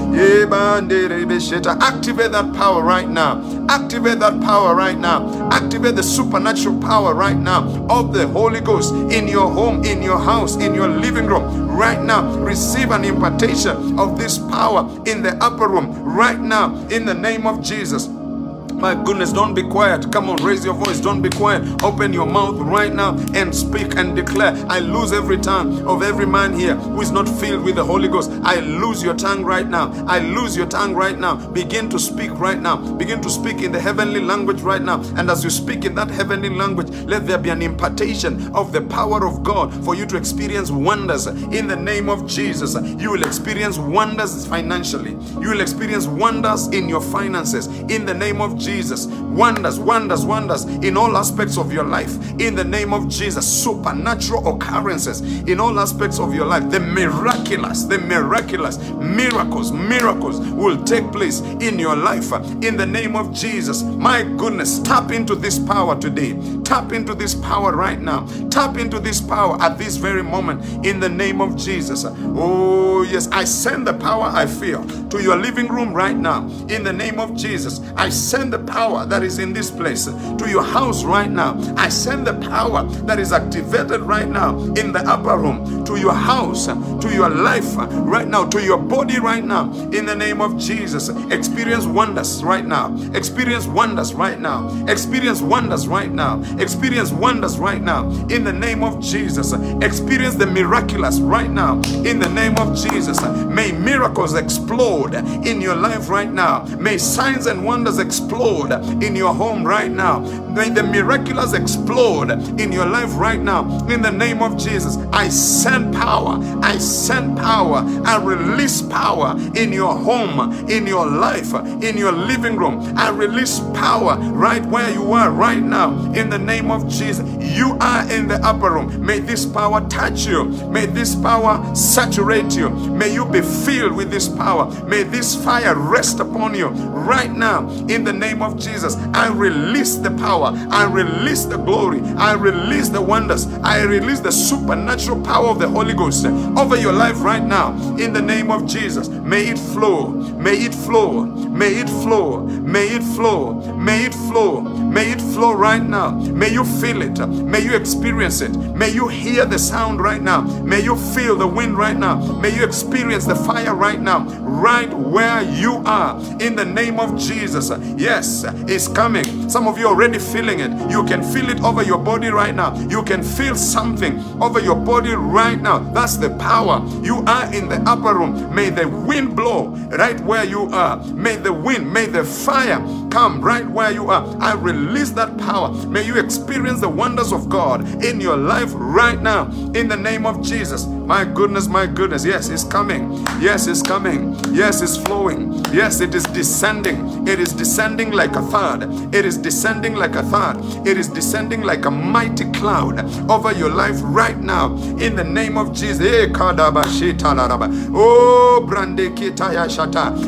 Activate that power right now. Activate that power right now. Activate the supernatural power right now of the Holy Ghost in your home, in your house, in your living room. Right now, receive an impartation of this power in the upper room. Right now, in the name of Jesus. My goodness, don't be quiet. Come on, raise your voice. Don't be quiet. Open your mouth right now and speak and declare. I lose every tongue of every man here who is not filled with the Holy Ghost. I lose your tongue right now. I lose your tongue right now. Begin to speak right now. Begin to speak in the heavenly language right now. And as you speak in that heavenly language, let there be an impartation of the power of God for you to experience wonders in the name of Jesus. You will experience wonders financially. You will experience wonders in your finances in the name of Jesus. Wonders, wonders, wonders in all aspects of your life. In the name of Jesus, supernatural occurrences in all aspects of your life. The miraculous, the miraculous miracles, miracles will take place in your life. In the name of Jesus, my goodness, tap into this power today. Tap into this power right now. Tap into this power at this very moment. In the name of Jesus. Oh, yes, I send the power I feel to your living room right now. In the name of Jesus, I send the power that is in this place to your house right now. I send the power that is activated right now in the upper room to your house, to your life right now, to your body right now. In the name of Jesus, experience wonders right now. Experience wonders right now. Experience wonders right now. Experience wonders right now. In the name of Jesus, experience the miraculous right now. In the name of Jesus, may miracles explode in your life right now. May signs and wonders explode in your home right now. May the miraculous explode in your life right now. In the name of Jesus, I send power. I send power. I release power in your home, in your life, in your living room. I release power right where you are right now. In the name of Jesus, you are in the upper room. May this power touch you. May this power saturate you. May you be filled with this power. May this fire rest upon you right now. In the name of Jesus, I release the power. I release the glory. I release the wonders. I release the supernatural power of the Holy Ghost over your life right now. In the name of Jesus, may it flow. May it flow. May it flow. May it flow. May it flow. May it flow right now. May you feel it. May you experience it. May you hear the sound right now. May you feel the wind right now. May you experience the fire right now, right where you are. In the name of Jesus. Yes, it's coming. Some of you already feeling it. You can feel it over your body right now. You can feel something over your body right now. That's the power. You are in the upper room. May the wind blow right where you are. May the wind, may the fire come right where you are. I release that power. May you experience the wonders of God in your life right now. In the name of Jesus. My goodness, my goodness. Yes, it's coming. Yes, it's coming. Yes, it's flowing. Yes, it is descending. It is descending like a third. It is descending like a third. It is descending like a mighty cloud over your life right now. In the name of Jesus. Eh. Oh, brande kitaya.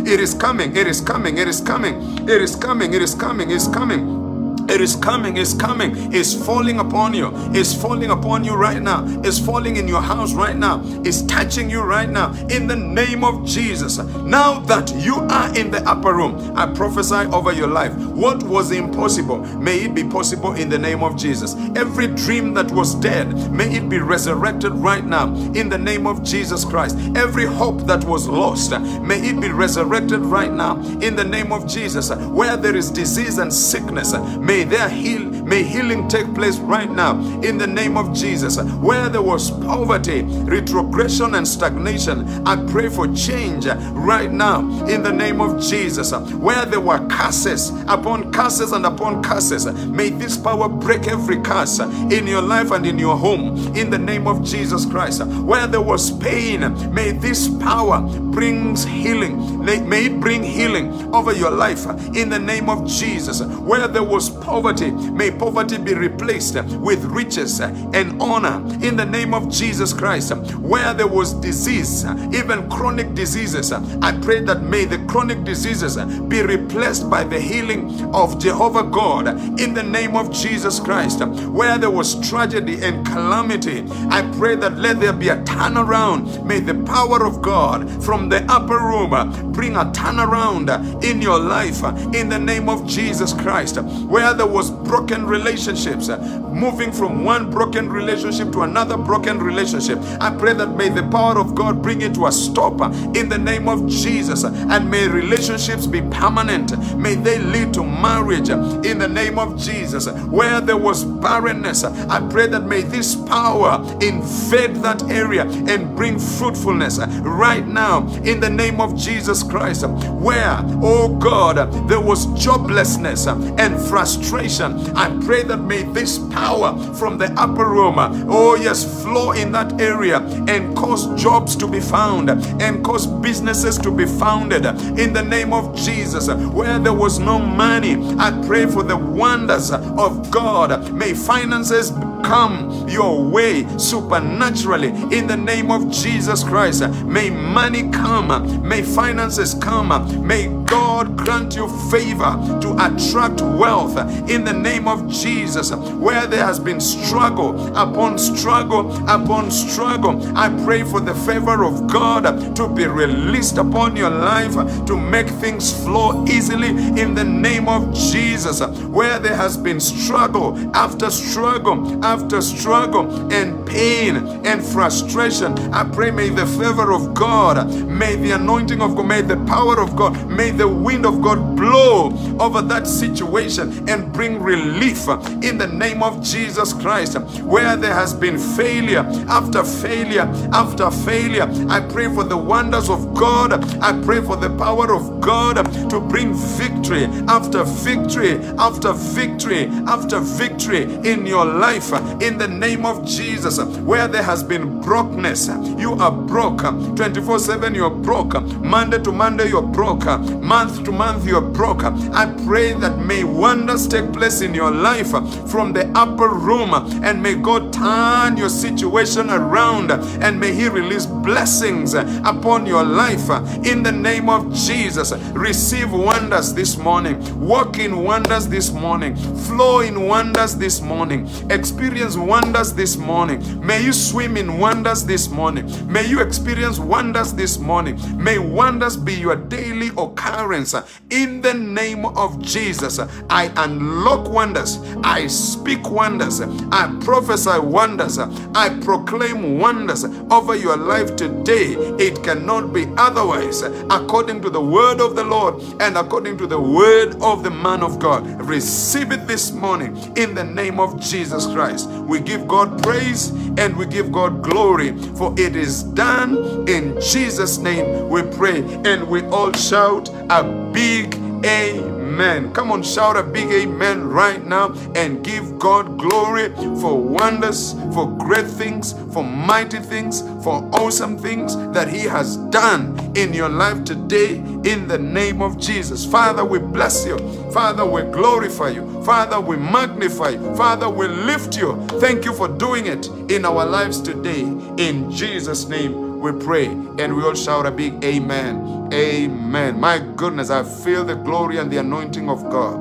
It is coming. It is coming. It is coming. It is coming. It is coming. It is coming. It is coming, it's coming, it's falling upon you, it's falling upon you right now, it's falling in your house right now, it's touching you right now in the name of Jesus. Now that you are in the upper room, I prophesy over your life. What was impossible, may it be possible in the name of Jesus. Every dream that was dead, may it be resurrected right now in the name of Jesus Christ. Every hope that was lost, may it be resurrected right now in the name of Jesus. Where there is disease and sickness, may there heal, may healing take place right now in the name of Jesus. Where there was poverty, retrogression, and stagnation, I pray for change right now in the name of Jesus. Where there were curses upon curses and upon curses, may this power break every curse in your life and in your home in the name of Jesus Christ. Where there was pain, may this power brings healing. May it bring healing over your life in the name of Jesus. Where there was poverty, may poverty be replaced with riches and honor in the name of Jesus Christ. Where there was disease, even chronic diseases, I pray that may the chronic diseases be replaced by the healing of Jehovah God in the name of Jesus Christ. Where there was tragedy and calamity, I pray that let there be a turnaround. May the power of God from the upper room bring a turnaround in your life in the name of Jesus Christ. Where there was broken relationships, uh, moving from one broken relationship to another broken relationship, I pray that may the power of God bring it to a stop uh, in the name of Jesus uh, and may relationships be permanent. May they lead to marriage in the name of Jesus. Where there was barrenness, I pray that may this power invade that area and bring fruitfulness right now in the name of Jesus Christ. Where, oh God, there was joblessness and frustration, I pray that may this power from the upper room, oh yes, flow in that area and cause jobs to be found and cause businesses to be founded in the name of Jesus. Where there was no money, I pray for the wonders of God. May finances come your way supernaturally in the name of Jesus Christ. May money come, may finances come, may God grant you favor to attract wealth in the name of Jesus. Where there has been struggle upon struggle upon struggle, I pray for the favor of God to be released upon your life to make things flow easily in the name of Jesus. Where there has been struggle after struggle after struggle and pain and frustration, I pray may the favor of God, may the anointing of God, may the power of God, may the wind of God blow over that situation and bring relief in the name of Jesus Christ. Where there has been failure after failure after failure, I pray for the wonders of God. I pray for the power of God to bring victory after victory after victory after victory in your life in the name of Jesus. Where there has been brokenness, you are broke 24 7, you're broke Monday to Monday, you're broke month to month, you're broke. I pray that may wonders take place in your life from the upper room and may God turn your situation around and may He release blessings upon your life in the name of Jesus. Receive wonders this morning, walk in wonders this morning, flow in wonders this morning, experience wonders this morning. May you swim in wonders this morning. May you experience wonders this morning. May wonders be your daily occurrence in the name of Jesus. I unlock wonders. I speak wonders. I prophesy wonders. I proclaim wonders over your life today. It cannot be otherwise according to the word of the Lord and according to the word of the man of God. Receive it this morning in the name of Jesus Christ. We give God praise and we give God glory for it is done in Jesus' name. We pray and we all shout a big Amen. Come on, shout a big amen right now and give God glory for wonders, for great things, for mighty things, for awesome things that He has done in your life today in the name of Jesus. Father, we bless you. Father, we glorify you. Father, we magnify you. Father, we lift you. Thank you for doing it in our lives today. In Jesus' name we pray. And we all shout a big amen. Amen. My goodness, I feel the glory and the anointing of God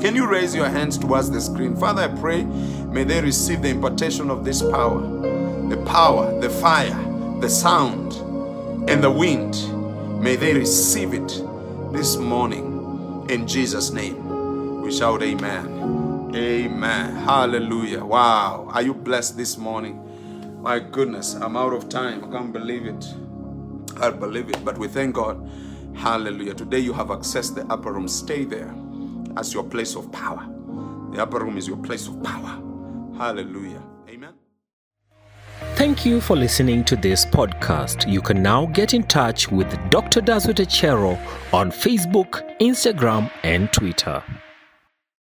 Can you raise your hands towards the screen? Father, I pray, may they receive the impartation of this power the power, the fire, the sound, and the wind. May they receive it this morning in Jesus' name. We shout, Amen. Amen. Hallelujah. Wow. Are you blessed this morning? My goodness, I'm out of time. I can't believe it. I believe it. But we thank God. Hallelujah. Today you have accessed the upper room. Stay there as your place of power. The upper room is your place of power. Hallelujah. Amen. Thank you for listening to this podcast. You can now get in touch with Dr. Dazut Echero on Facebook, Instagram, and Twitter.